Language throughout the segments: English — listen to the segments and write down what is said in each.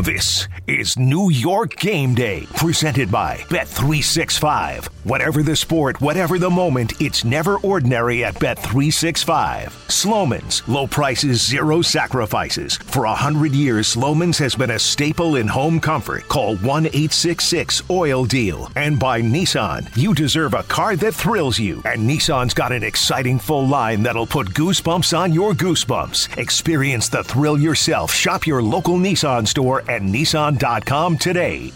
This is New York Game Day, presented by Bet365. Whatever the sport, whatever the moment, it's never ordinary at Bet365. Sloman's, low prices, zero sacrifices. For a hundred years, Sloman's has been a staple in home comfort. Call 1 866 Oil Deal. And by Nissan, you deserve a car that thrills you. And Nissan's got an exciting full line that'll put goosebumps on your goosebumps. Experience the thrill yourself. Shop your local Nissan store and Nissan.com today.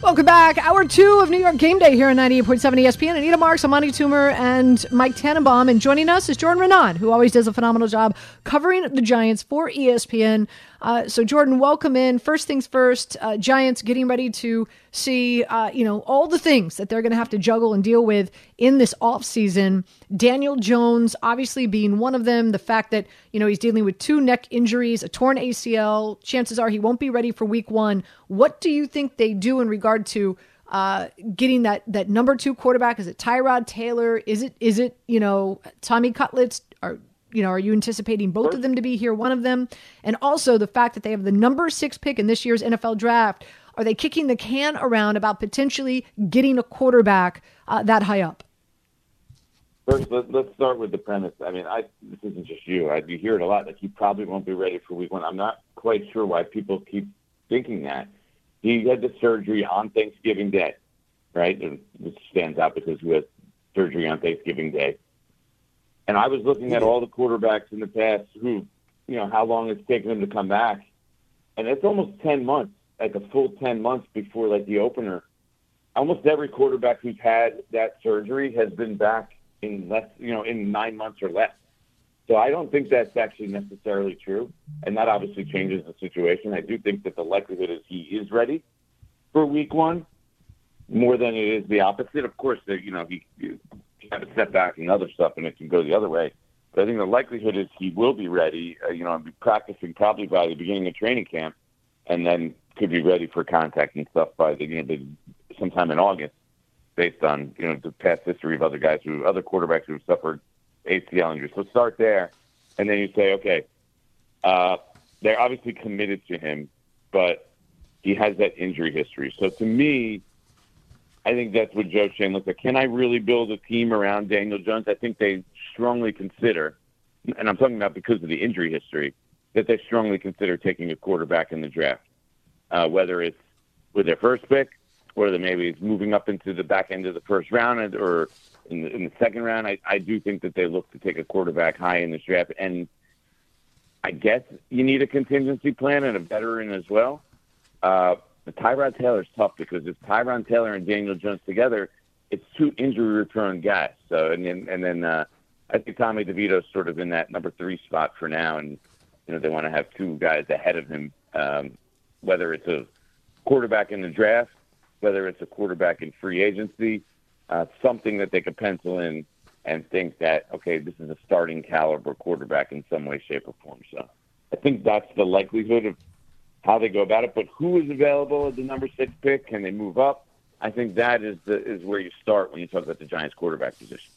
Welcome back. Hour two of New York Game Day here on 98.7 ESPN. Anita Marks, Amani Toomer, and Mike Tannenbaum. And joining us is Jordan Raanan, who always does a phenomenal job covering the Giants for ESPN. Uh, so, Jordan, welcome in. First things first, uh, Giants getting ready to see, uh, you know, all the things that they're going to have to juggle and deal with in this offseason. Daniel Jones, obviously being one of them. The fact that, you know, he's dealing with two neck injuries, a torn ACL. Chances are he won't be ready for week one. What do you think they do in regard to uh, getting that that number two quarterback? Is it Tyrod Taylor? Is it is it you know Tommy Cutlets? Are you know, are you anticipating both of them to be here, one of them? And also the fact that they have the number six pick in this year's NFL draft. Are they kicking the can around about potentially getting a quarterback uh, that high up? First, let, us start with the premise. I mean, I this isn't just you. I, you hear it a lot. Like he probably won't be ready for week one. I'm not quite sure why people keep thinking that. He had the surgery on Thanksgiving Day, right? This stands out because he had surgery on Thanksgiving Day. And I was looking at all the quarterbacks in the past who, you know, how long it's taken them to come back. And it's almost 10 months, like a full 10 months before like the opener. Almost every quarterback who's had that surgery has been back in less, you know, in nine months or less. So I don't think that's actually necessarily true. And that obviously changes the situation. I do think that the likelihood is he is ready for week one more than it is the opposite. Of course, you know, he, have a setback and other stuff, and it can go the other way. But I think the likelihood is he will be ready. Uh, you know, and be practicing probably by the beginning of training camp, and then could be ready for contact and stuff by the you know the, sometime in August, based on you know the past history of other guys who other quarterbacks who have suffered ACL injuries. So start there, and then you say, okay, uh, they're obviously committed to him, but he has that injury history. So to me, I think that's what Joe Schoen looks at. Can I really build a team around Daniel Jones? I think they strongly consider, and I'm talking about because of the injury history, that they strongly consider taking a quarterback in the draft, uh, whether it's with their first pick that maybe it's moving up into the back end of the first round or in the, in the second round. I, I do think that they look to take a quarterback high in this draft. And I guess you need a contingency plan and a veteran as well. Uh, but Tyrod is tough because if Tyrod Taylor and Daniel Jones together. It's two injury-return guys. So and then and then uh, I think Tommy DeVito's sort of in that number three spot for now, and you know they want to have two guys ahead of him, um, whether it's a quarterback in the draft, whether it's a quarterback in free agency, uh, something that they could pencil in and think that okay, this is a starting caliber quarterback in some way, shape, or form. So I think that's the likelihood of how they go about it. But who is available at the number six pick? Can they move up? I think that is the is where you start when you talk about the Giants quarterback position.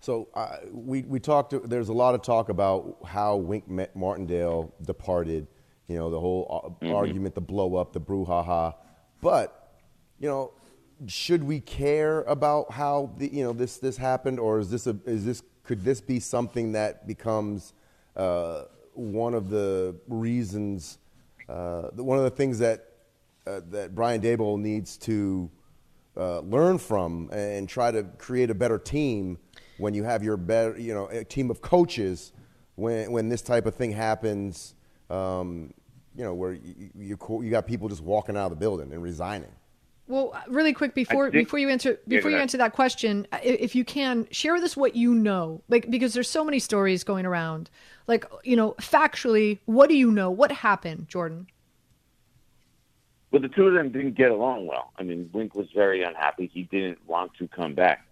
So uh, we we talked. There's a lot of talk about how Wink Martindale departed. You know, the whole uh, mm-hmm. argument, the blow up, the brouhaha. But you know, should we care about how the, you know this this happened, or is this a is this could this be something that becomes uh, one of the reasons, uh, one of the things that uh, that Brian Daboll needs to uh, learn from and try to create a better team when you have your better, you know, a team of coaches when when this type of thing happens. Um, you know, where you, you, you got people just walking out of the building and resigning. Well, really quick before think, before you answer before yeah, you answer that question, if you can share with us what you know, like because there's so many stories going around. Like you know, factually, what do you know? What happened, Jordan? Well, the two of them didn't get along well. I mean, Wink was very unhappy. He didn't want to come back,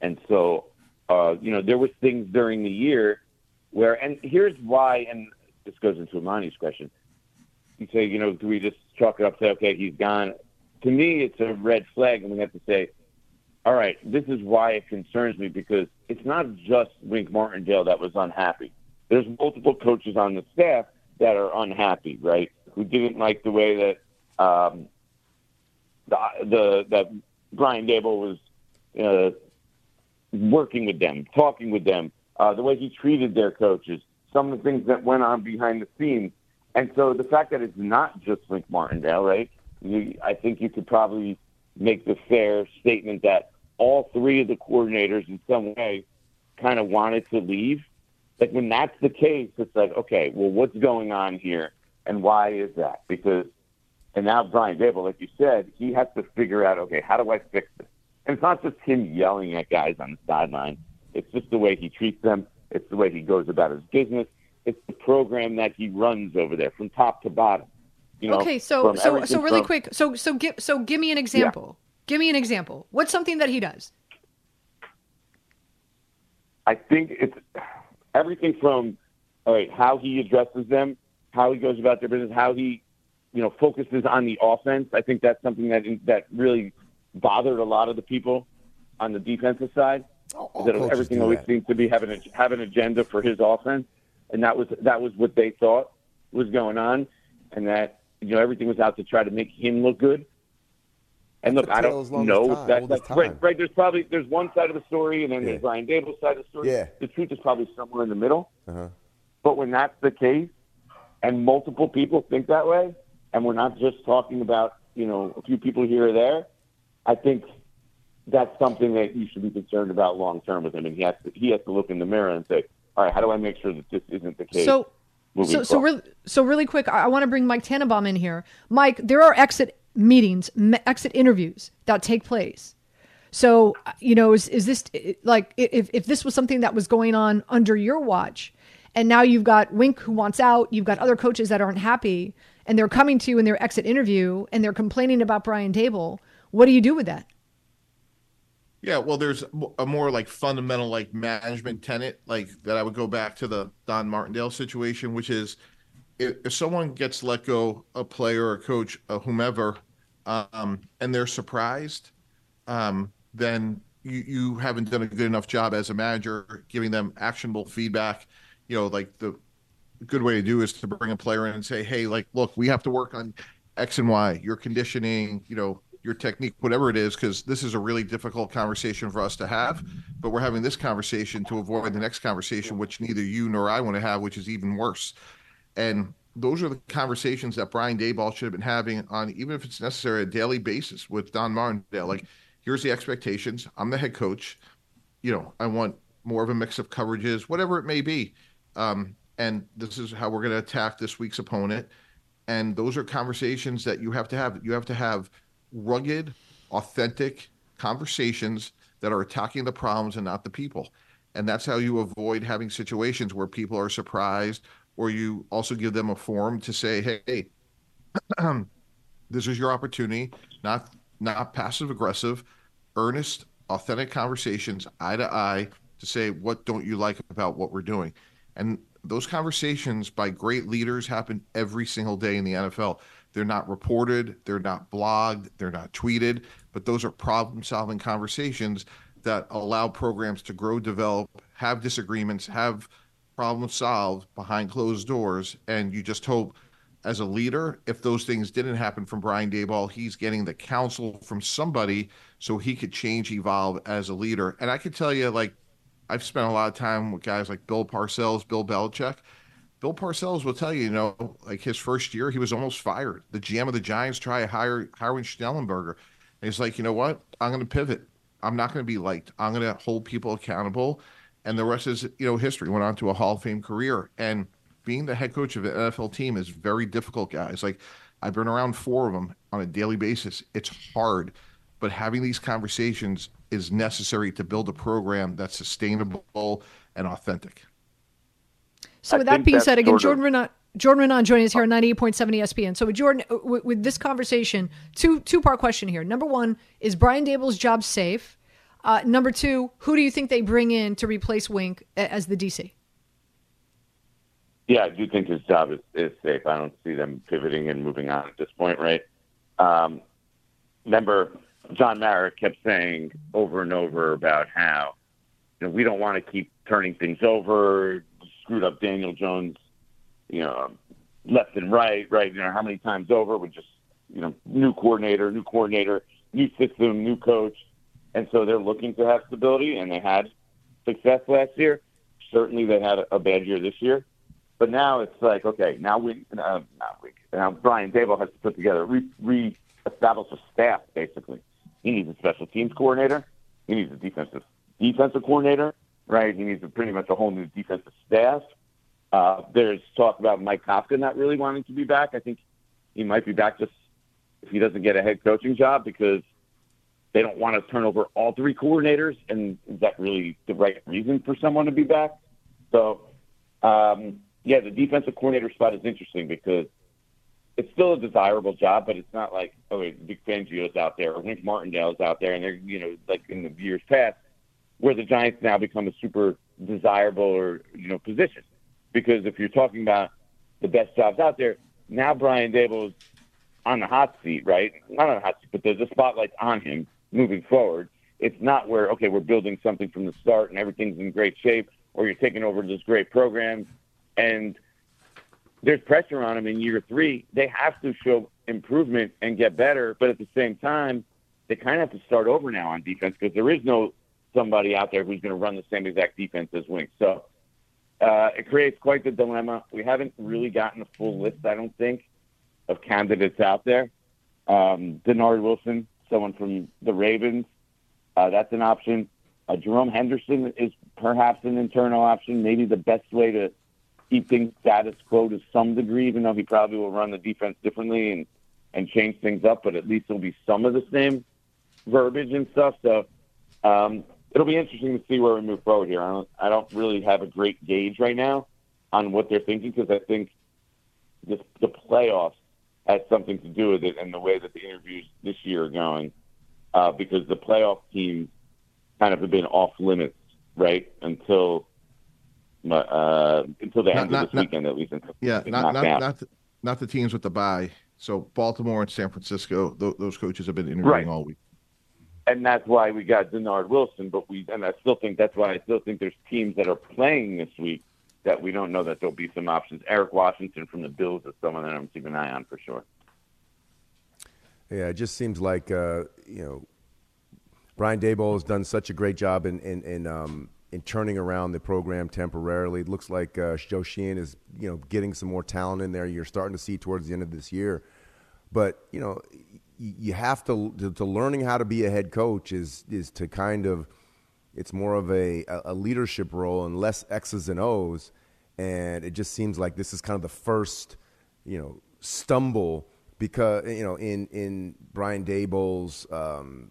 and so uh, you know there was things during the year where, and here's why, and this goes into Amani's question. You say, you know, do we just chalk it up? Say, okay, he's gone to me, it's a red flag, and we have to say, all right, this is why it concerns me because it's not just Wink Martindale that was unhappy. There's multiple coaches on the staff that are unhappy, right? Who didn't like the way that um, the, the that Brian Daboll was uh, working with them, talking with them, uh, the way he treated their coaches, some of the things that went on behind the scenes. And so the fact that it's not just Wink Martindale, right? You, I think you could probably make the fair statement that all three of the coordinators in some way kind of wanted to leave. Like when that's the case, it's like, okay, well, what's going on here, and why is that? Because, and now Brian Daboll, like you said, he has to figure out, okay, how do I fix this? And it's not just him yelling at guys on the sideline. It's just the way he treats them. It's the way he goes about his business. It's the program that he runs over there from top to bottom. You know, okay, so so so really from, quick. So so give so give me an example. Yeah. Give me an example. What's something that he does? I think it's everything from all right, how he addresses them, how he goes about their business, how he, you know, focuses on the offense. I think that's something that that really bothered a lot of the people on the defensive side. Oh, all, that everything always seems to be having a, have an agenda for his offense, and that was that was what they thought was going on, and that you know everything was out to try to make him look good. And look, I don't know time, that, that's right, right. There's probably there's one side of the story, and then yeah. there's Brian Daboll's side of the story. Yeah. The truth is probably somewhere in the middle. Uh-huh. But when that's the case, and multiple people think that way, and we're not just talking about you know a few people here or there, I think that's something that you should be concerned about long term with him, and he has to he has to look in the mirror and say, all right, how do I make sure that this isn't the case? So, so, so, really, so really quick, I, I want to bring Mike Tannenbaum in here. Mike, there are exit meetings, exit interviews that take place. So, uh, you know, is, is this like if, if this was something that was going on under your watch, and now you've got Wink who wants out, you've got other coaches that aren't happy, and they're coming to you in their exit interview and they're complaining about Brian Daboll, what do you do with that? Yeah, well, there's a more like fundamental like management tenet like that. I would go back to the Don Martindale situation, which is if, if someone gets let go, a player, a coach, a whomever, um, and they're surprised, um, then you you haven't done a good enough job as a manager giving them actionable feedback. You know, like the good way to do is to bring a player in and say, hey, like, look, we have to work on X and Y, your conditioning, you know, your technique, whatever it is, because this is a really difficult conversation for us to have. But we're having this conversation to avoid the next conversation, which neither you nor I want to have, which is even worse. And those are the conversations that Brian Daboll should have been having on, even if it's necessary, a daily basis with Don Martindale. Like, here's the expectations. I'm the head coach. You know, I want more of a mix of coverages, whatever it may be. Um, and this is how we're going to attack this week's opponent. And those are conversations that you have to have. You have to have rugged, authentic conversations that are attacking the problems and not the people. And that's how you avoid having situations where people are surprised, or you also give them a forum to say, hey, this is your opportunity, not not passive aggressive, earnest, authentic conversations, eye to eye, to say what don't you like about what we're doing. And those conversations by great leaders happen every single day in the NFL. They're not reported, they're not blogged, they're not tweeted, but those are problem solving conversations that allow programs to grow, develop, have disagreements, have problems solved behind closed doors. And you just hope, as a leader, if those things didn't happen from Brian Daboll, he's getting the counsel from somebody so he could change, evolve as a leader. And I can tell you, like, I've spent a lot of time with guys like Bill Parcells, Bill Belichick. Bill Parcells will tell you, you know, like his first year, he was almost fired. The GM of the Giants tried to hire Howard Schnellenberger. And he's like, you know what? I'm going to pivot. I'm not going to be liked. I'm going to hold people accountable. And the rest is, you know, history. Went on to a Hall of Fame career. And being the head coach of an NFL team is very difficult, guys. Like, I've been around four of them on a daily basis. It's hard. But having these conversations is necessary to build a program that's sustainable and authentic. So with that being said, again, Jordan Raanan, Jordan Raanan joining us here on 98.7 ESPN. So with Jordan, uh, with, with this conversation, two two part question here. Number one, is Brian Daboll's job safe? Uh, number two, who do you think they bring in to replace Wink as the DC? Yeah, I do think his job is, is safe. I don't see them pivoting and moving on at this point, right? Um, remember, John Mara kept saying over and over about how you know we don't want to keep turning things over screwed up Daniel Jones, you know, left and right, right? You know, how many times over with just, you know, new coordinator, new coordinator, new system, new coach. And so they're looking to have stability, and they had success last year. Certainly they had a, bad year this year. But now it's like, okay, now we, uh, not we, now Brian Daboll has to put together, re, re-establish a staff, basically. He needs a special teams coordinator. He needs a defensive defensive coordinator, right? He needs a, pretty much a whole new defensive staff. Uh, there's talk about Mike Kafka not really wanting to be back. I think he might be back just if he doesn't get a head coaching job because they don't want to turn over all three coordinators. And is that really the right reason for someone to be back? So, um, yeah, the defensive coordinator spot is interesting because it's still a desirable job, but it's not like oh, Vic Fangio's out there or Wink Martindale's out there, and they're you know like in the years past where the Giants now become a super desirable or you know position because if you're talking about the best jobs out there, now Brian Daboll's on the hot seat, right? Not on the hot seat, but there's a spotlight on him moving forward. It's not where okay, we're building something from the start and everything's in great shape, or you're taking over this great program, and there's pressure on them in year three. They have to show improvement and get better, but at the same time, they kind of have to start over now on defense because there is no somebody out there who's going to run the same exact defense as Wink. So uh, it creates quite the dilemma. We haven't really gotten a full list, I don't think, of candidates out there. Um, Dennard Wilson, someone from the Ravens, uh, that's an option. Uh, Jerome Henderson is perhaps an internal option, maybe the best way to keep things status quo to some degree, even though he probably will run the defense differently and, and change things up, but at least it'll be some of the same verbiage and stuff. So um, it'll be interesting to see where we move forward here. I don't, I don't really have a great gauge right now on what they're thinking because I think this, the playoffs has something to do with it and the way that the interviews this year are going. Uh, because the playoff teams kind of have been off limits, right, until uh, until the end not, of this not, weekend, at least. yeah, not not, not the, not the teams with the bye. So Baltimore and San Francisco, th- those coaches have been interviewing right. all week and that's why we got Dennard Wilson. But we, and I still think that's why I still think there's teams that are playing this week that we don't know that there'll be some options. Eric Washington from the Bills is someone that I'm keeping an eye on for sure. Yeah, it just seems like uh, you know Brian Daboll has done such a great job in in in, um, in turning around the program temporarily. It looks like uh, Joe Sheehan is you know getting some more talent in there. You're starting to see towards the end of this year, but you know you have to, to, to learning how to be a head coach is is to kind of it's more of a a leadership role and less X's and O's, and it just seems like this is kind of the first you know stumble because you know in in Brian Daboll's um,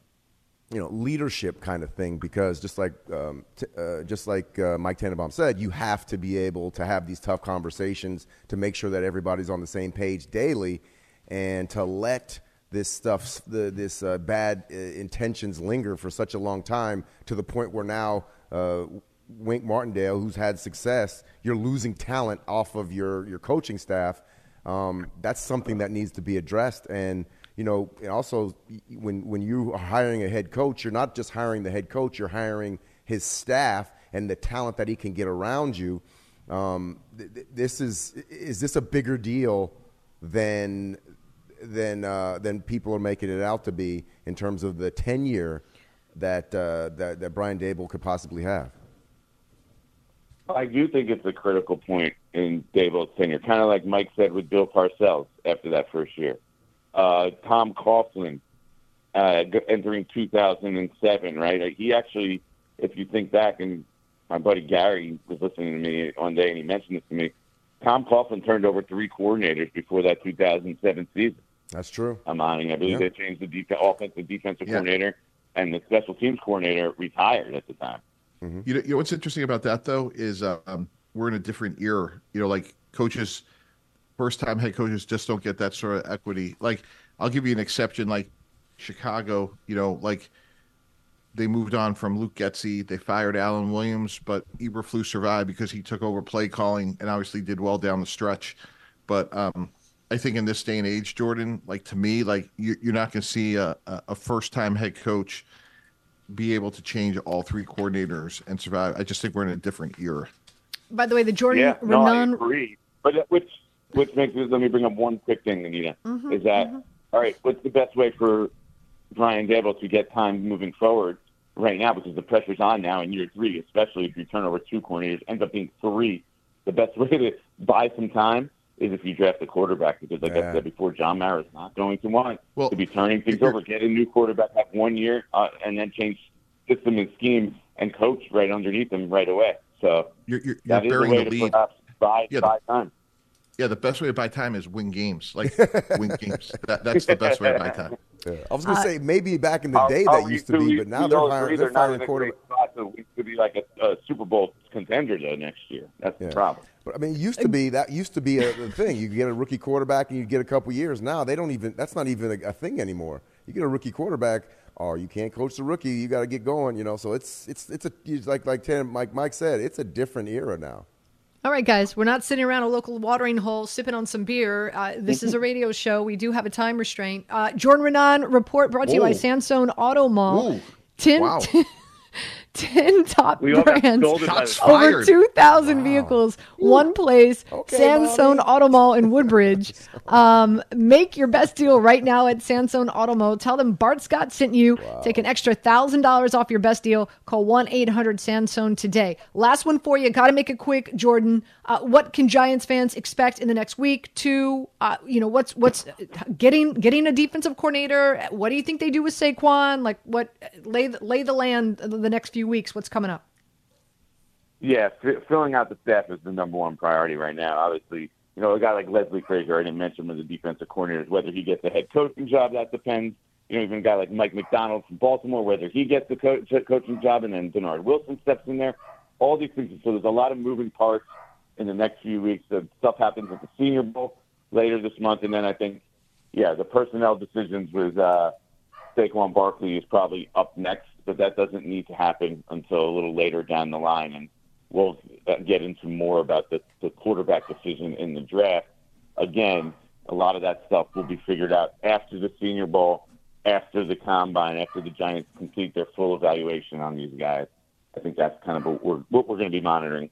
you know leadership kind of thing because just like um, t- uh, just like uh, Mike Tannenbaum said, you have to be able to have these tough conversations to make sure that everybody's on the same page daily, and to let this stuff, the, this uh, bad uh, intentions linger for such a long time to the point where now uh, Wink Martindale, who's had success, you're losing talent off of your, your coaching staff. Um, that's something that needs to be addressed. And, you know, also when, when you are hiring a head coach, you're not just hiring the head coach, you're hiring his staff and the talent that he can get around you. Um, th- this is, is this a bigger deal than than uh, than people are making it out to be in terms of the tenure that uh, that, that Brian Daboll could possibly have. I do think it's a critical point in Daboll's tenure, kind of like Mike said with Bill Parcells after that first year. Uh, Tom Coughlin uh, entering 2007, right? He actually, if you think back, and my buddy Gary was listening to me one day and he mentioned this to me. Tom Coughlin turned over three coordinators before that 2007 season. That's true. Amani. I believe yep. they changed the def- offensive defensive yep. coordinator and the special teams coordinator retired at the time. Mm-hmm. You, know, you know what's interesting about that though is um, we're in a different era. You know, like coaches, first time head coaches just don't get that sort of equity. Like I'll give you an exception, like Chicago. You know, like they moved on from Luke Getsy. They fired Alan Williams, but Eberflus survived because he took over play calling and obviously did well down the stretch. But um, I think in this day and age, Jordan, like to me, like you, are not going to see a, a first time head coach be able to change all three coordinators and survive. I just think we're in a different era. By the way, the Jordan yeah, Raanan. No, I agree. But which which makes me let me bring up one quick thing, Anita. Mm-hmm, is that all right? What's the best way for Brian Daboll to get time moving forward right now? Because the pressure's on now in year three, especially if you turn over two coordinators, ends up being three. The best way to buy some time is if you draft a quarterback, because like Yeah. I said before, John Mara is not going to want Well, to be turning things over, get a new quarterback, have one year, uh, and then change system and scheme and coach right underneath them right away. So You're, you're, you're that is burying way the to lead. buy, Yeah, buy time. Yeah, the best way to buy time is win games. Like win games. That, that's the best way to buy time. Yeah. I was gonna uh, say maybe back in the I'll- day I'll that used to be, you- but now you they're hiring, agree they're not firing in a quarterback. spot, so we could be like a, a Super Bowl contender though next year. That's Yeah. the problem. But I mean, it used to be that used to be a, a thing. You get a rookie quarterback and you get a couple years. Now they don't even. That's not even a, a thing anymore. You get a rookie quarterback, or you can't coach the rookie. You got to get going. You know, so it's it's it's a it's like like Tim, Mike Mike said, it's a different era now. All right, guys, we're not sitting around a local watering hole sipping on some beer. Uh, this is a radio show. We do have a time restraint. Uh, Jordan Raanan report brought to you by. Sansone Auto Mall. 10, Wow. 10 top We brands. scolded by Shots the Over fired. 2,000 vehicles, one place, Okay, Sansone mommy. Auto Mall in Woodbridge. Um, make your best deal right now at Sansone Auto Mall. Tell them Bart Scott sent you. Take an extra $1,000 off your best deal. Call 1 800 Sansone today. Last one for you. Got to make it quick, Jordan. Uh, what can Giants fans expect in the next week? Two, uh, you know, what's what's getting getting a defensive coordinator? What do you think they do with Saquon? Like, what lay the- lay the land the next few weeks? What's coming up? Yeah, f- filling out the staff is the number one priority right now. Obviously, you know, a guy like Leslie Frazier, I didn't mention was the defensive coordinator. Whether he gets a head coaching job, that depends. You know, even a guy like Mike Macdonald from Baltimore, whether he gets the co- coaching job, and then Dennard Wilson steps in there. All these things. So there's a lot of moving parts in the next few weeks. The stuff happens at the Senior Bowl later this month, and then I think, yeah, the personnel decisions with uh, Saquon Barkley is probably up next, but that doesn't need to happen until a little later down the line. And we'll uh, get into more about the, the quarterback decision in the draft. Again, a lot of that stuff will be figured out after the Senior Bowl, after the combine, after the Giants complete their full evaluation on these guys. I think that's kind of what we're, what we're going to be monitoring.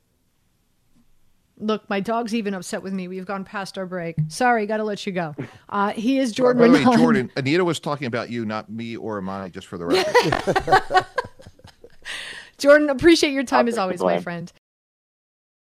Look, my dog's even upset with me. We've gone past our break. Sorry, got to let you go. Uh, he is Jordan By the way, Jordan, Anita was talking about you, not me or Amani, just for the record. Jordan, appreciate your time I'll as always, my friend.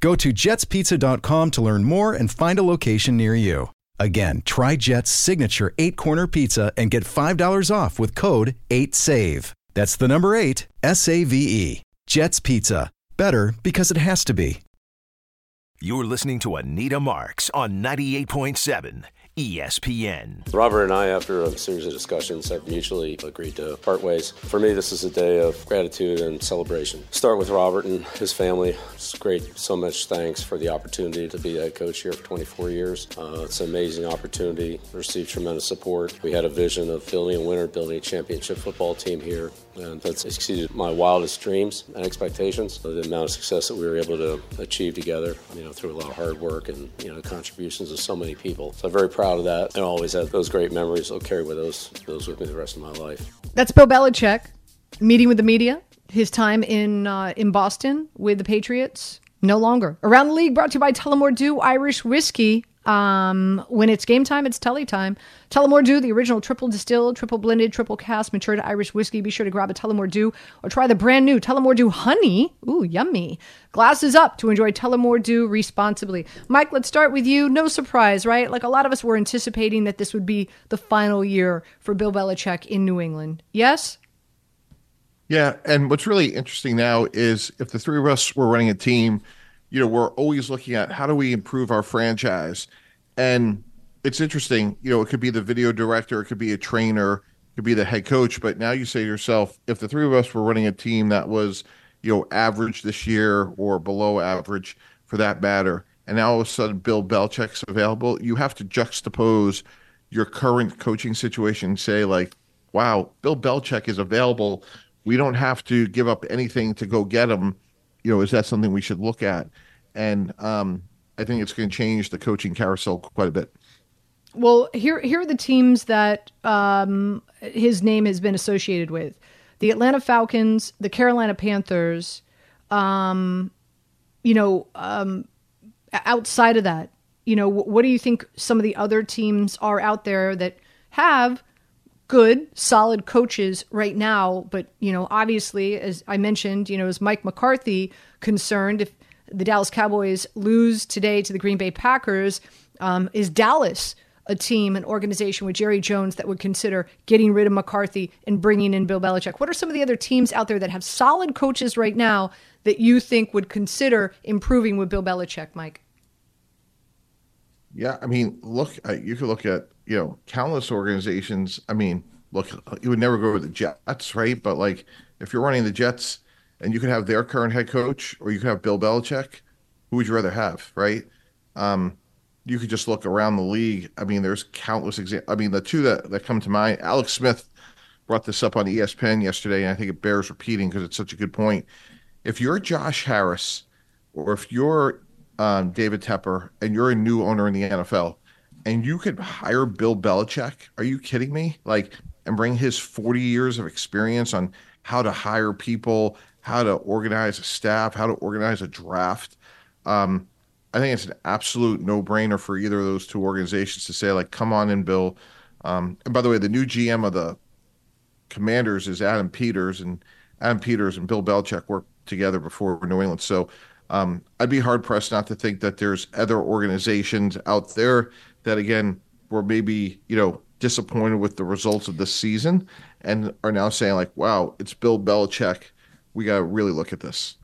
Go to jetspizza.com to learn more and find a location near you. Again, try Jet's signature eight corner pizza and get $5 off with code 8SAVE. That's the number eight, S A V E. Jet's Pizza. Better because it has to be. You're listening to Anita Marks on 98.7 ESPN. Robert and I, after a series of discussions, have mutually agreed to part ways. For me, this is a day of gratitude and celebration. Start with Robert and his family. It's great. So much thanks for the opportunity to be head coach here for 24 years. Uh, it's an amazing opportunity. Received tremendous support. We had a vision of building a winner, building a championship football team here, and that's exceeded my wildest dreams and expectations. The amount of success that we were able to achieve together, you know, through a lot of hard work and you know the contributions of so many people. So I'm very proud of that, and always have those great memories. I'll carry with those those with me the rest of my life. That's Bill Belichick meeting with the media. His time in uh, in Boston with the Patriots no longer. Around the league, brought to you by Tullamore Dew Irish Whiskey. Um, when it's game time, it's Tully time. Tullamore Dew, the original triple distilled, triple blended, triple cast matured Irish whiskey. Be sure to grab a Tullamore Dew or try the brand new Tullamore Dew Honey. Ooh, yummy. Glasses up to enjoy Tullamore Dew responsibly. Mike, let's start with you. No surprise, right? Like a lot of us were anticipating that this would be the final year for Bill Belichick in New England. Yes? Yeah, and what's really interesting now is if the three of us were running a team – you know, we're always looking at how do we improve our franchise. And it's interesting, you know, it could be the video director, it could be a trainer, it could be the head coach. But now you say to yourself, if the three of us were running a team that was, you know, average this year or below average for that matter, and now all of a sudden Bill Belichick's available, you have to juxtapose your current coaching situation and say, like, wow, Bill Belichick is available. We don't have to give up anything to go get him you know, is that something we should look at? And um, I think it's going to change the coaching carousel quite a bit. Well, here here are the teams that um, his name has been associated with: the Atlanta Falcons, the Carolina Panthers. Um, you know, um, outside of that, you know, what do you think some of the other teams are out there that have good, solid coaches right now. But, you know, obviously, as I mentioned, you know, is Mike McCarthy concerned if the Dallas Cowboys lose today to the Green Bay Packers? Um, is Dallas a team, an organization with Jerry Jones that would consider getting rid of McCarthy and bringing in Bill Belichick? What are some of the other teams out there that have solid coaches right now that you think would consider improving with Bill Belichick, Mike? Yeah, I mean, look, you could look at you know countless organizations. I mean, look, you would never go with the Jets, right? But like, if you're running the Jets and you could have their current head coach, or you could have Bill Belichick, who would you rather have, right? Um, you could just look around the league. I mean, there's countless examples. I mean, the two that that come to mind, Alex Smith brought this up on ESPN yesterday, and I think it bears repeating because it's such a good point. If you're Josh Harris, or if you're um, David Tepper, and you're a new owner in the NFL, and you could hire Bill Belichick. Are you kidding me? Like, and bring his 40 years of experience on how to hire people, how to organize a staff, how to organize a draft. Um, I think it's an absolute no brainer for either of those two organizations to say, like, come on in, Bill. Um, and by the way, the new GM of the Commanders is Adam Peters, and Adam Peters and Bill Belichick worked together before New England. So um, I'd be hard pressed not to think that there's other organizations out there that, again, were maybe you know disappointed with the results of this season and are now saying like, "Wow, it's Bill Belichick. We got to really look at this."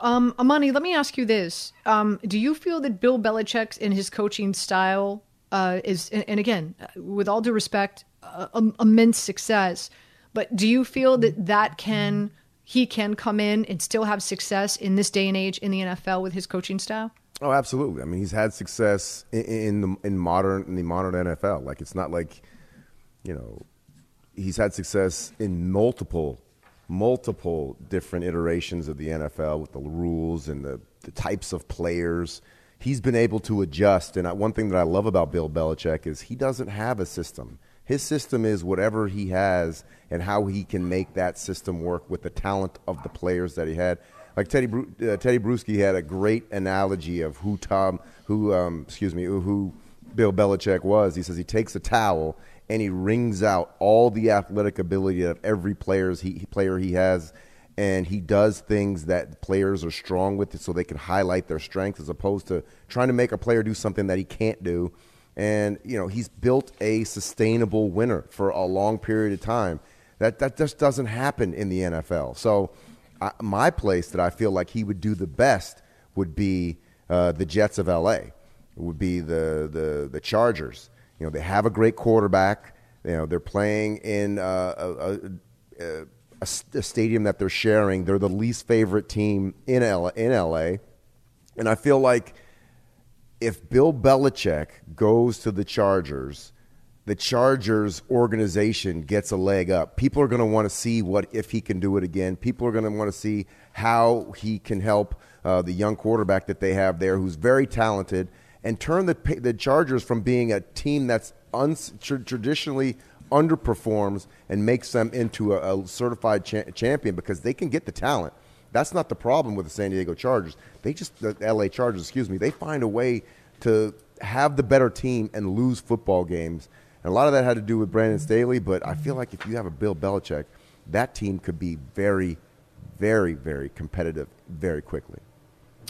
Um, Amani, let me ask you this: um, Do you feel that Bill Belichick's in his coaching style uh, is, and, and, again, with all due respect, uh, immense success, but do you feel that that can he can come in and still have success in this day and age in the NFL with his coaching style? Oh, absolutely. I mean, he's had success in, in the in modern in the modern NFL. Like it's not like, you know, he's had success in multiple multiple different iterations of the NFL with the rules and the, the types of players. He's been able to adjust. And one thing that I love about Bill Belichick is he doesn't have a system. His system is whatever he has and how he can make that system work with the talent of the players that he had. Like Tedy uh, Tedy Bruschi had a great analogy of who Tom, who um, excuse me, who Bill Belichick was. He says he takes a towel and he wrings out all the athletic ability of every player's he, player he has, and he does things that players are strong with, so they can highlight their strengths, as opposed to trying to make a player do something that he can't do and you know he's built a sustainable winner for a long period of time. That that just doesn't happen in the NFL. So I, my place that I feel like he would do the best would be uh, the Jets of LA. It would be the the the Chargers. You know they have a great quarterback. You know they're playing in uh, a, a, a, a stadium that they're sharing. They're the least favorite team in LA, in LA, and I feel like if Bill Belichick goes to the Chargers, the Chargers organization gets a leg up. People are going to want to see what if he can do it again. People are going to want to see how he can help uh, the young quarterback that they have there, who's very talented, and turn the the Chargers from being a team that's un- traditionally underperforms and makes them into a, a certified cha- champion because they can get the talent. That's not the problem with the San Diego Chargers. They just the LA Chargers, excuse me. They find a way to have the better team and lose football games. And a lot of that had to do with Brandon Staley, but I feel like if you have a Bill Belichick, that team could be very, very, very competitive very quickly.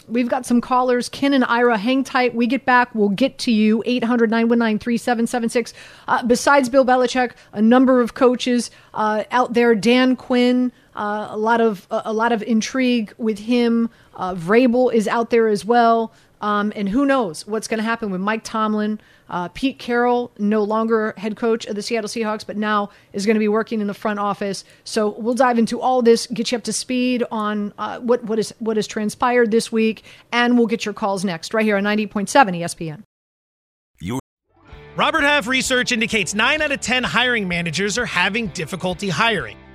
We've got some callers. Ken and Ira, hang tight. We get back. We'll get to you. 800 919 3776. Uh, besides Bill Belichick, a number of coaches uh, out there. Dan Quinn, uh, a lot of a lot of intrigue with him. Uh, Vrabel is out there as well. Um, and who knows what's going to happen with Mike Tomlin. Uh, Pete Carroll, no longer head coach of the Seattle Seahawks, but now is going to be working in the front office. So we'll dive into all this, get you up to speed on uh, what what is what has transpired this week, and we'll get your calls next right here on 90.7 ESPN. You, Robert Half research indicates 9 out of 10 hiring managers are having difficulty hiring.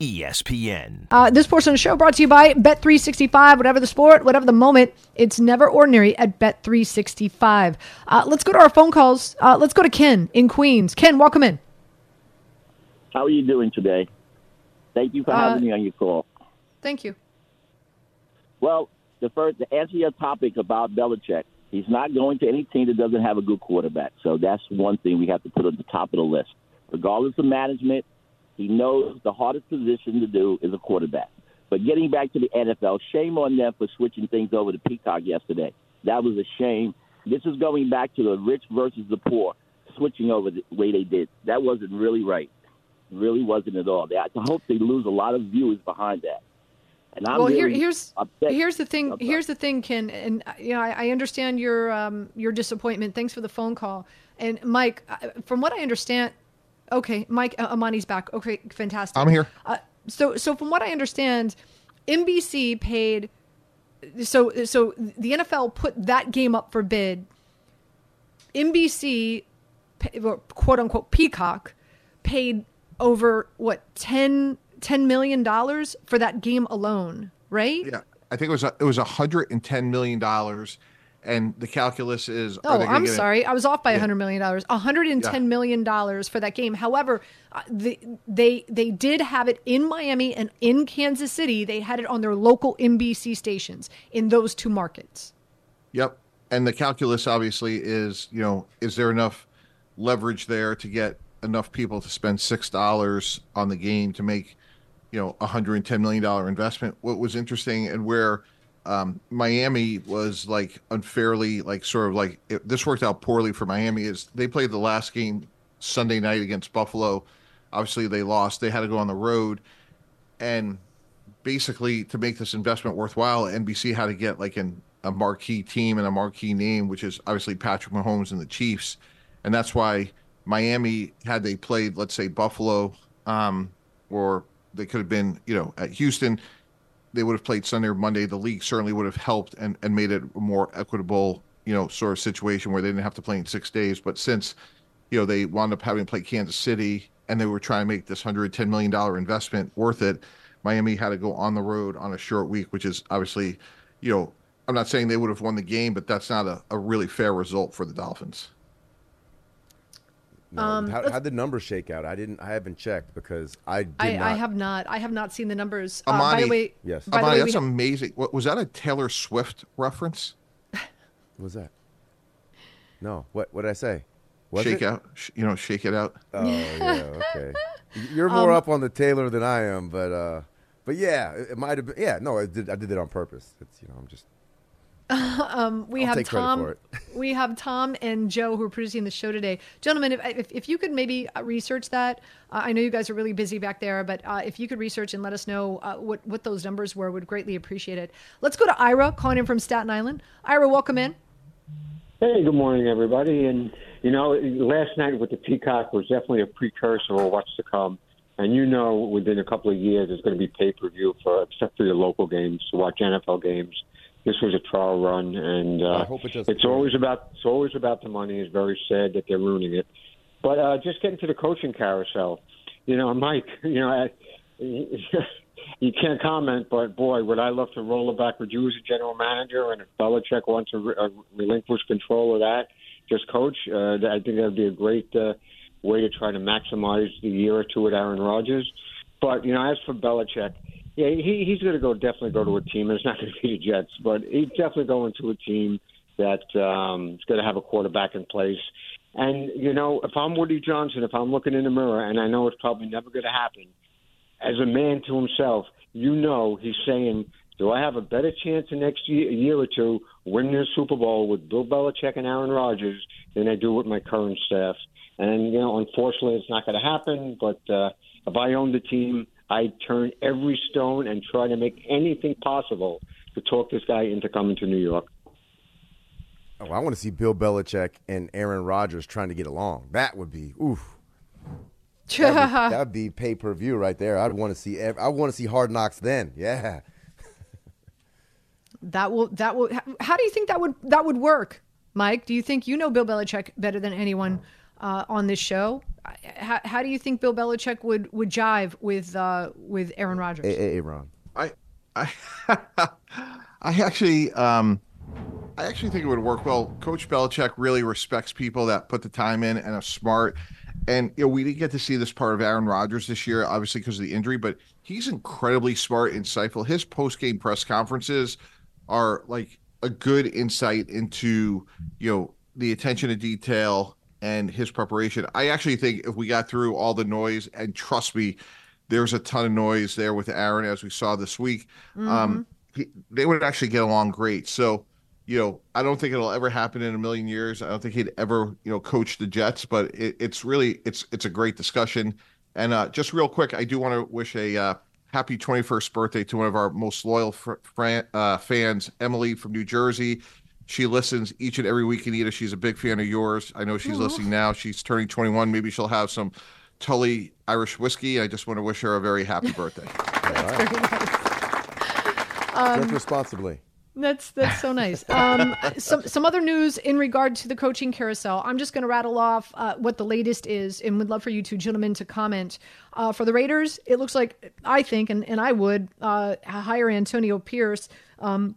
ESPN. Uh, this portion of the show brought to you by Bet365. Whatever the sport, whatever the moment, it's never ordinary at Bet365. Uh, let's go to our phone calls. Uh, let's go to Ken in Queens. Ken, welcome in. How are you doing today? Thank you for Uh, having me on your call. Thank you. Well, the first to answer your topic about Belichick, he's not going to any team that doesn't have a good quarterback. So that's one thing we have to put at the top of the list. Regardless of management, he knows the hardest position to do is a quarterback. But getting back to the NFL, shame on them for switching things over to Peacock yesterday. That was a shame. This is going back to the rich versus the poor, switching over the way they did. That wasn't really right. Really wasn't at all. They, I hope they lose a lot of viewers behind that. And I'm well, here, here's upset. here's the thing. Here's the thing, Ken, and you know I, I understand your um, your disappointment. Thanks for the phone call. And Mike, from what I understand, okay, Mike uh, Amani's back. Okay, fantastic. I'm here. Uh, so so from what I understand, NBC paid. So so the NFL put that game up for bid. NBC, quote unquote Peacock, paid over what 10, 10 million dollars for that game alone, right? Yeah, I think it was a, it was a hundred and ten million dollars, and the calculus is. Oh, I'm sorry. I was off by a Yeah. hundred million dollars. A hundred and ten million dollars for that game. However, uh, the, they they did have it in Miami and in Kansas City. They had it on their local NBC stations in those two markets. Yep. And the calculus obviously is, you know, is there enough leverage there to get enough people to spend six dollars on the game to make, you know, a hundred and ten million dollar investment? What was interesting and where um, Miami was like unfairly, like sort of like it, this worked out poorly for Miami is they played the last game Sunday night against Buffalo. Obviously, they lost. They had to go on the road, and basically to make this investment worthwhile, NBC had to get like an, a marquee team and a marquee name, which is obviously Patrick Mahomes and the Chiefs, and that's why Miami had they played, let's say Buffalo, um, or they could have been, you know, at Houston, they would have played Sunday or Monday. The league certainly would have helped and, and made it a more equitable, you know, sort of situation where they didn't have to play in six days. But since, you know, they wound up having to play Kansas City and they were trying to make this $110 million investment worth it, Miami had to go on the road on a short week, which is obviously, you know, I'm not saying they would have won the game, but that's not a, a really fair result for the Dolphins. No, Um, how, let's- how'd the numbers shake out? I didn't. I haven't checked because I did I, not. I have not. I have not seen the numbers. Uh, by Amani- the way, Yes. By the way, that's we amazing. What, was that a Taylor Swift reference? What was that? No. What? What did I say? Was shake it? out, sh- you know, shake it out. Oh yeah. Okay. You're more Um, up on the Taylor than I am, but uh, but yeah, it, it might have been. Yeah. No, I did. I did it on purpose. It's you know, I'm just. um, we I'll have take Tom. for it. we have Tom and Joe who are producing the show today, gentlemen. If if, if you could maybe uh, research that, uh, I know you guys are really busy back there, but uh, if you could research and let us know uh, what what those numbers were, would greatly appreciate it. Let's go to Ira calling in from Staten Island. Ira, welcome in. Hey, good morning, everybody. And you know, last night with the Peacock was definitely a precursor of what's to come. And you know, within a couple of years, there's going to be pay per view for except for your local games to watch NFL games. This was a trial run, and uh, I hope it does. it's always about it's always about the money. It's very sad that they're ruining it. But uh, just getting to the coaching carousel, you know, Mike, you know, I, you can't comment, but boy, would I love to roll it back with you as a general manager, and if Belichick wants to re- uh, relinquish control of that, just coach. Uh, I think that would be a great uh, way to try to maximize the year or two with Aaron Rodgers. But you know, as for Belichick, yeah, he, he's going to go definitely go to a team. It's not going to be the Jets, but he's definitely going to a team that um, is going to have a quarterback in place. And you know, if I'm Woody Johnson, if I'm looking in the mirror, and I know it's probably never going to happen, as a man to himself, you know, he's saying, "Do I have a better chance the next year, a year or two winning the Super Bowl with Bill Belichick and Aaron Rodgers than I do with my current staff?" And you know, unfortunately, it's not going to happen. But uh, if I owned the team, I'd turn every stone and try to make anything possible to talk this guy into coming to New York. Oh, I want to see Bill Belichick and Aaron Rodgers trying to get along. That would be oof. That'd be, that'd be pay per view right there. I'd want to see. ev- I want to see Hard Knocks then. Yeah. That will that will. How do you think that would that would work, Mike? Do you think you know Bill Belichick better than anyone uh, on this show? How, how do you think Bill Belichick would would jive with uh, with Aaron Rodgers? A- A- Aaron. I I I actually um I actually think it would work well. Coach Belichick really respects people that put the time in and are smart. And you know, we didn't get to see this part of Aaron Rodgers this year, obviously because of the injury, but he's incredibly smart, insightful. His post game press conferences are like a good insight into you know the attention to detail and his preparation. I actually think if we got through all the noise, and trust me, there's a ton of noise there with Aaron as we saw this week. Um, he, they would actually get along great. So, you know, I don't think it'll ever happen in a million years. I don't think he'd ever, you know, coach the Jets, but it, it's really it's it's a great discussion. And uh, just real quick, I do want to wish a uh, happy 21st birthday to one of our most loyal fr- fran- uh, fans, Emily from New Jersey. She listens each and every week, Anita. She's a big fan of yours. I know she's listening now. She's turning 21. Maybe she'll have some Tully Irish whiskey. I just want to wish her a very happy birthday. Very nice. Drink responsibly. That's that's so nice. Um, some some other news in regard to the coaching carousel. I'm just going to rattle off uh, what the latest is, and would love for you two gentlemen to comment. Uh, for the Raiders, it looks like I think, and, and I would uh, hire Antonio Pierce. Um,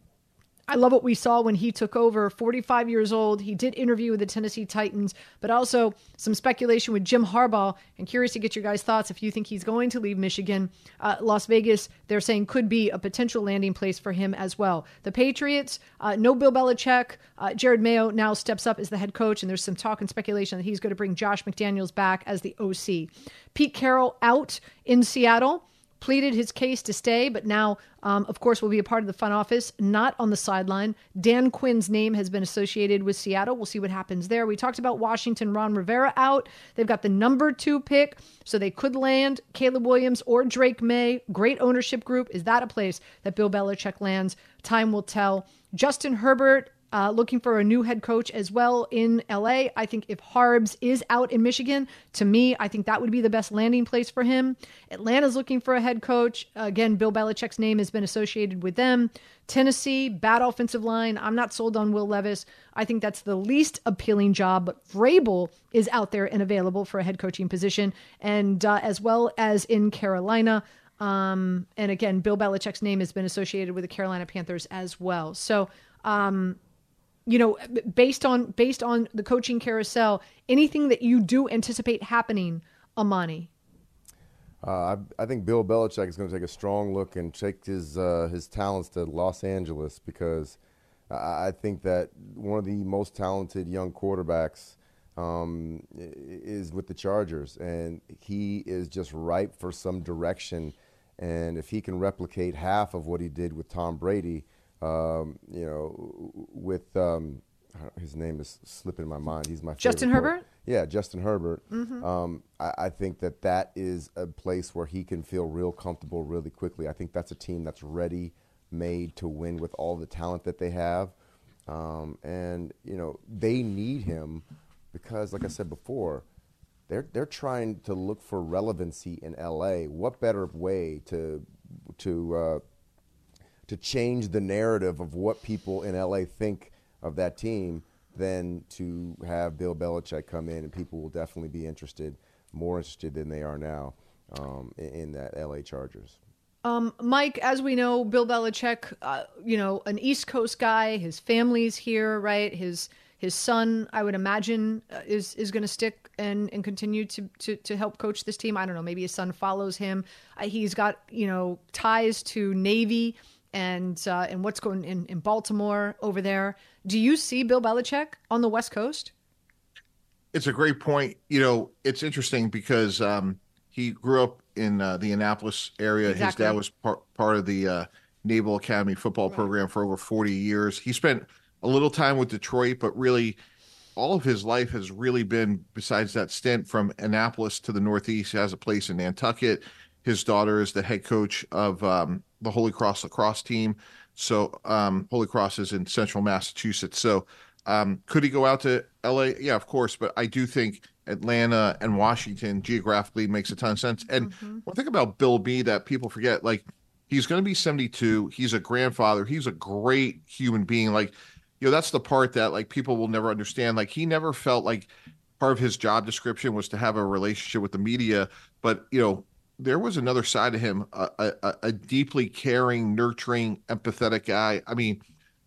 I love what we saw when he took over. 45 years old. He did interview with the Tennessee Titans, but also some speculation with Jim Harbaugh. And curious to get your guys' thoughts if you think he's going to leave Michigan. Uh, Las Vegas, they're saying could be a potential landing place for him as well. The Patriots, uh, no Bill Belichick. Uh, Jerod Mayo now steps up as the head coach, and there's some talk and speculation that he's going to bring Josh McDaniels back as the OC. Pete Carroll out in Seattle pleaded his case to stay, but now, um, of course, will be a part of the front office, not on the sideline. Dan Quinn's name has been associated with Seattle. We'll see what happens there. We talked about Washington, Ron Rivera out. They've got the number two pick, so they could land Caleb Williams or Drake Maye. Great ownership group. Is that a place that Bill Belichick lands? Time will tell. Justin Herbert uh, looking for a new head coach as well in LA. I think if Harbs is out in Michigan, to me, I think that would be the best landing place for him. Atlanta's looking for a head coach. Again, Bill Belichick's name has been associated with them. Tennessee, bad offensive line. I'm not sold on Will Levis. I think that's the least appealing job, but Vrabel is out there and available for a head coaching position, and uh, as well as in Carolina. Um, and again, Bill Belichick's name has been associated with the Carolina Panthers as well. So, um, you know, based on based on the coaching carousel, anything that you do anticipate happening, Amani. Uh, I, I think Bill Belichick is going to take a strong look and take his uh, his talents to Los Angeles because I, I think that one of the most talented young quarterbacks um, is with the Chargers, and he is just ripe for some direction. And if he can replicate half of what he did with Tom Brady, um, you know, with um, his name is slipping my mind. He's my Justin Herbert? yeah, Justin Herbert. Um, I, I think that that is a place where he can feel real comfortable really quickly. I think that's a team that's ready, made to win with all the talent that they have, um, and you know they need him because, like I said before, they're they're trying to look for relevancy in LA. What better way to to uh, to change the narrative of what people in LA think of that team than to have Bill Belichick come in, and people will definitely be interested, more interested than they are now, um, in, in, that LA Chargers. Um, Mike, as we know, Bill Belichick, uh, you know, an East Coast guy. His family's here, right? His his son, I would imagine, uh, is is going to stick and and continue to, to to help coach this team. I don't know. Maybe his son follows him. Uh, he's got you know ties to Navy and uh, and what's going in in Baltimore over there. Do you see Bill Belichick on the West Coast? It's a great point. You know, it's interesting because um, he grew up in uh, the Annapolis area. Exactly. His dad was part part of the uh, Naval Academy football right. program for over 40 years. He spent a little time with Detroit, but really all of his life has really been, besides that stint from Annapolis to the Northeast, he has a place in Nantucket. His daughter is the head coach of um, the Holy Cross lacrosse team. So um, Holy Cross is in central Massachusetts. So um, could he go out to LA? Yeah, of course. But I do think Atlanta and Washington geographically makes a ton of sense. And mm-hmm. one thing about Bill B that people forget, like he's going to be 72. He's a grandfather. He's a great human being. Like, you know, that's the part that like people will never understand. Like he never felt like part of his job description was to have a relationship with the media, but you know, there was another side of him, a, a, a deeply caring, nurturing, empathetic guy. I mean,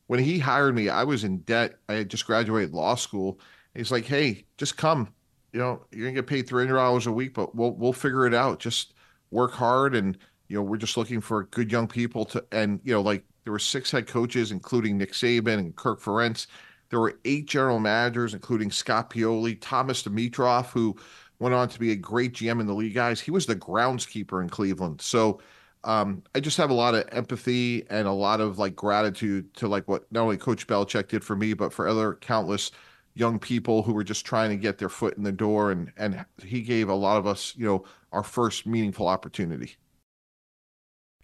when he hired me, I was in debt. I had just graduated law school. He's like, "Hey, just come. You know, you're gonna get paid three hundred dollars a week, but we'll we'll figure it out. Just work hard, and you know, we're just looking for good young people to. And you know, like there were six head coaches, including Nick Saban and Kirk Ferentz. There were eight general managers, including Scott Pioli, Thomas Dimitroff, who went on to be a great GM in the league, guys. He was the groundskeeper in Cleveland. So um, I just have a lot of empathy and a lot of like gratitude to like what not only Coach Belichick did for me, but for other countless young people who were just trying to get their foot in the door. And and he gave a lot of us, you know, our first meaningful opportunity.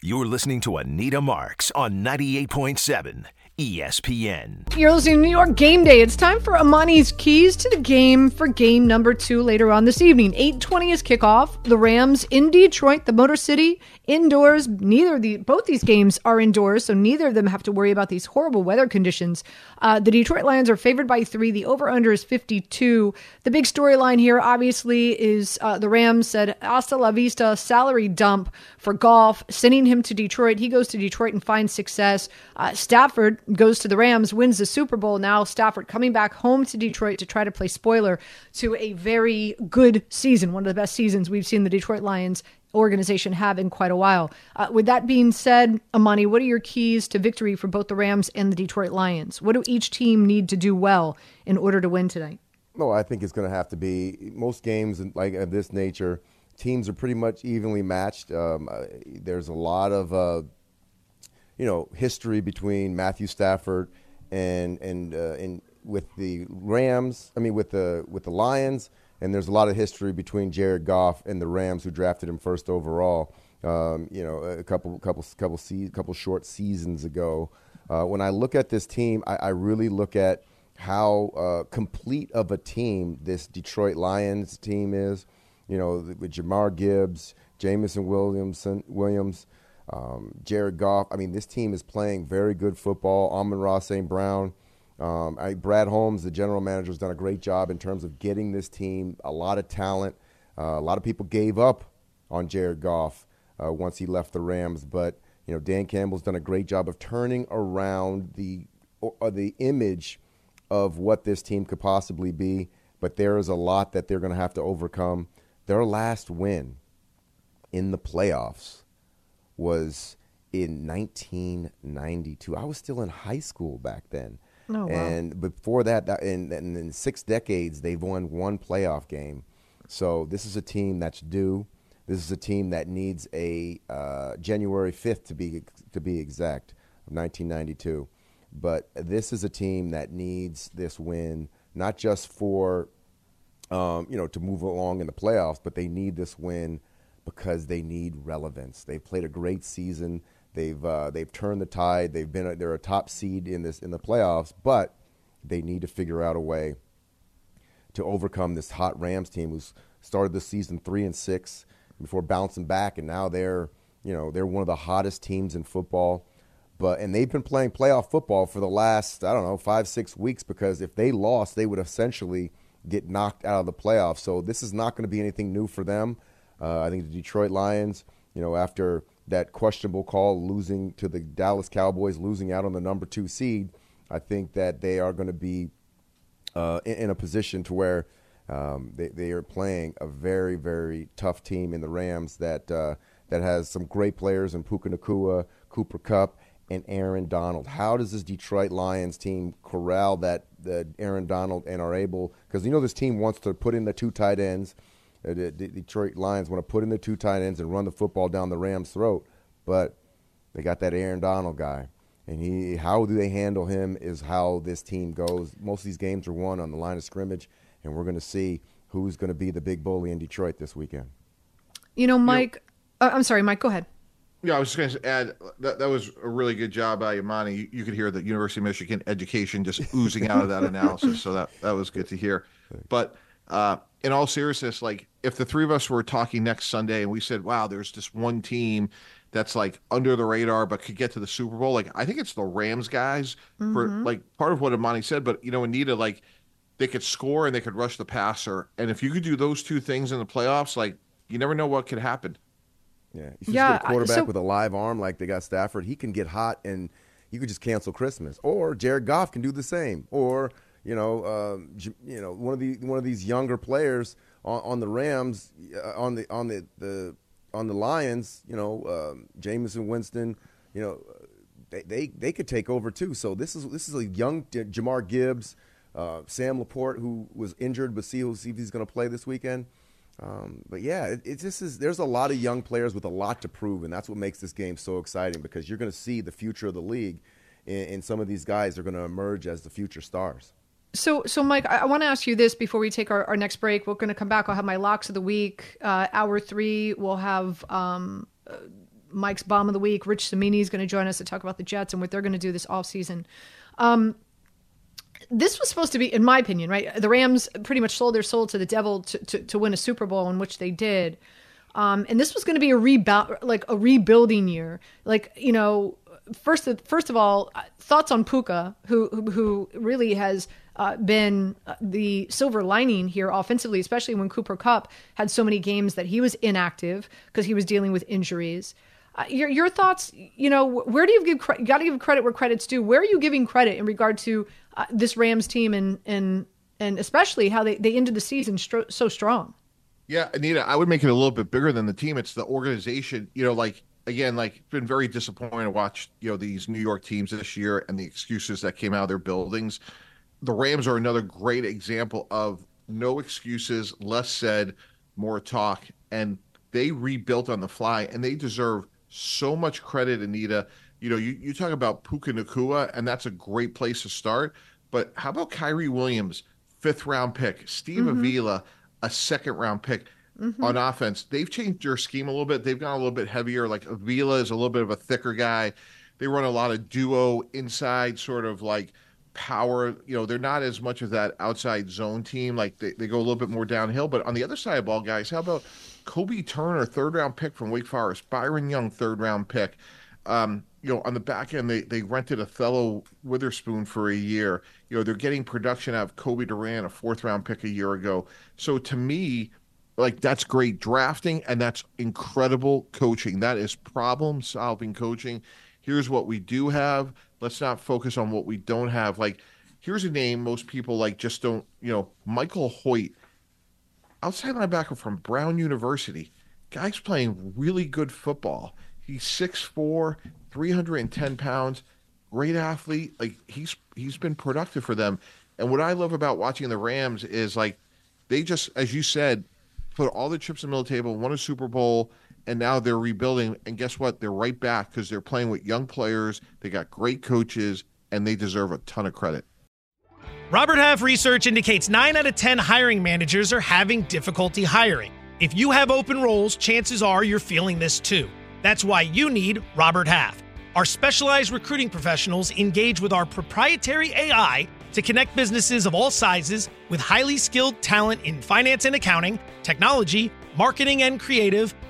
You're listening to Anita Marks on 98.7 ESPN. You're listening to New York Game Day. It's time for Amani's keys to the game for game number two later on this evening. 8:20 is kickoff. The Rams in Detroit, the Motor City indoors. Neither the both these games are indoors, so neither of them have to worry about these horrible weather conditions. Uh, the Detroit Lions are favored by three. The over/under is 52. The big storyline here, obviously, is uh, the Rams said "Hasta la vista" salary dump for Goff, sending him to Detroit. He goes to Detroit and finds success. Uh, Stafford goes to the Rams, wins the Super Bowl. Now Stafford coming back home to Detroit to try to play spoiler to a very good season, one of the best seasons we've seen the Detroit Lions organization have in quite a while. Uh, with that being said, Amani, what are your keys to victory for both the Rams and the Detroit Lions? What do each team need to do well in order to win tonight? No, I think it's going to have to be most games like of this nature. Teams are pretty much evenly matched. Um, uh, there's a lot of uh, you know history between Matthew Stafford and and uh, and with the Rams. I mean with the with the Lions, and there's a lot of history between Jared Goff and the Rams, who drafted him first overall. Um, you know, a couple couple couple se- couple short seasons ago. Uh, when I look at this team, I, I really look at how uh, complete of a team this Detroit Lions team is. You know, with Jahmyr Gibbs, Jameson Williamson, Williams, um, Jared Goff. I mean, this team is playing very good football. Amon-Ra St. Brown. Um, I, Brad Holmes, the general manager, has done a great job in terms of getting this team a lot of talent. Uh, a lot of people gave up on Jared Goff uh, once he left the Rams, but you know Dan Campbell's done a great job of turning around the uh, the image of what this team could possibly be. But there is a lot that they're going to have to overcome. Their last win in the playoffs was in 1992. I was still in high school back then. Oh, wow. And before that, that in, in six decades, they've won one playoff game. So this is a team that's due. This is a team that needs a uh, January 5th to be to be exact of 1992. But this is a team that needs this win not just for um, you know to move along in the playoffs, but they need this win because they need relevance. They've played a great season. They've uh, they've turned the tide. They've been a, they're a top seed in this in the playoffs, but they need to figure out a way to overcome this hot Rams team who's started the season three and six before bouncing back, and now they're you know they're one of the hottest teams in football. But and they've been playing playoff football for the last I don't know five six weeks because if they lost, they would essentially get knocked out of the playoffs. So this is not going to be anything new for them. Uh, I think the Detroit Lions, you know, after that questionable call losing to the Dallas Cowboys, losing out on the number two seed, I think that they are going to be uh, in, in, a position to where um, they, they are playing a very, very tough team in the Rams that uh, that has some great players in Puka Nacua, Cooper Kupp, and Aaron Donald. How does this Detroit Lions team corral that the Aaron Donald and are able? Because you know this team wants to put in the two tight ends. Uh, the, the Detroit Lions want to put in the two tight ends and run the football down the Rams' throat, but they got that Aaron Donald guy, and he how do they handle him is how this team goes. Most of these games are won on the line of scrimmage, and we're going to see who's going to be the big bully in Detroit this weekend. You know, Mike. You know, uh, I'm sorry, Mike. Go ahead. Yeah, I was just going to add that that was a really good job by Amani. You, you could hear the University of Michigan education just oozing out of that analysis. So that that was good to hear. But uh, in all seriousness, like if the three of us were talking next Sunday and we said, "Wow, there's this one team that's like under the radar but could get to the Super Bowl," like I think it's the Rams guys mm-hmm. for like part of what Amani said. But you know, Anita, like they could score and they could rush the passer, and if you could do those two things in the playoffs, like you never know what could happen. Yeah, if you yeah, get a quarterback so, with a live arm like they got Stafford, he can get hot and you could just cancel Christmas. Or Jared Goff can do the same. Or you know, um, you know, one of the one of these younger players on, on the Rams, uh, on the on the, the on the Lions, you know, um, Jameis Winston, you know, they, they they could take over too. So this is this is a young Jahmyr Gibbs, uh, Sam LaPorta, who was injured, but see, see if he's going to play this weekend. Um, but yeah, it, it, just is. There's a lot of young players with a lot to prove, and that's what makes this game so exciting because you're going to see the future of the league, and some of these guys are going to emerge as the future stars. So, so Mike, I, I want to ask you this before we take our, our next break. We're going to come back. I'll have my locks of the week. Uh, hour three, we'll have um, uh, Mike's bomb of the week. Rich Cimini is going to join us to talk about the Jets and what they're going to do this off season. Um, this was supposed to be, in my opinion, right? The Rams pretty much sold their soul to the devil to, to, to win a Super Bowl, in which they did. Um, and this was going to be a rebuild, like a rebuilding year. Like you know, first first of all, thoughts on Puka, who who, who really has uh, been the silver lining here offensively, especially when Cooper Kupp had so many games that he was inactive because he was dealing with injuries. Uh, your your thoughts, you know, where do you give credit? Got to give credit where credit's due. Where are you giving credit in regard to uh, this Rams team and and and especially how they they ended the season stro- so strong? Yeah, Anita, I would make it a little bit bigger than the team. It's the organization. You know, like again, like been very disappointing to watch. You know, these New York teams this year and the excuses that came out of their buildings. The Rams are another great example of no excuses, less said, more talk, and they rebuilt on the fly, and they deserve so much credit, Anita. You know, you, you talk about Puka Nacua, and that's a great place to start. But how about Kyren Williams, fifth round pick, Steve mm-hmm. Avila, a second round pick mm-hmm. on offense? They've changed their scheme a little bit. They've gone a little bit heavier. Like Avila is a little bit of a thicker guy. They run a lot of duo inside, sort of like power. You know, they're not as much of that outside zone team. Like they, they go a little bit more downhill. But on the other side of ball, guys, how about Kobie Turner, third round pick from Wake Forest, Byron Young, third round pick. Um, you know, on the back end, they, they rented Ahkello Witherspoon for a year. You know, they're getting production out of Cobie Durant, a fourth round pick a year ago. So to me, like that's great drafting and that's incredible coaching. That is problem solving coaching. Here's what we do have. Let's not focus on what we don't have. Like, here's a name most people like just don't, you know, Michael Hoyt, outside linebacker from Brown University. Guy's playing really good football. He's 6'4, 310 pounds, great athlete. Like he's he's been productive for them. And what I love about watching the Rams is like they just, as you said, put all the chips in the middle table, won a Super Bowl, and now they're rebuilding. And guess what? They're right back because they're playing with young players. They got great coaches, and they deserve a ton of credit. Robert Half research indicates 9 out of 10 hiring managers are having difficulty hiring. If you have open roles, chances are you're feeling this too. That's why you need Robert Half. Our specialized recruiting professionals engage with our proprietary AI to connect businesses of all sizes with highly skilled talent in finance and accounting, technology, marketing and creative,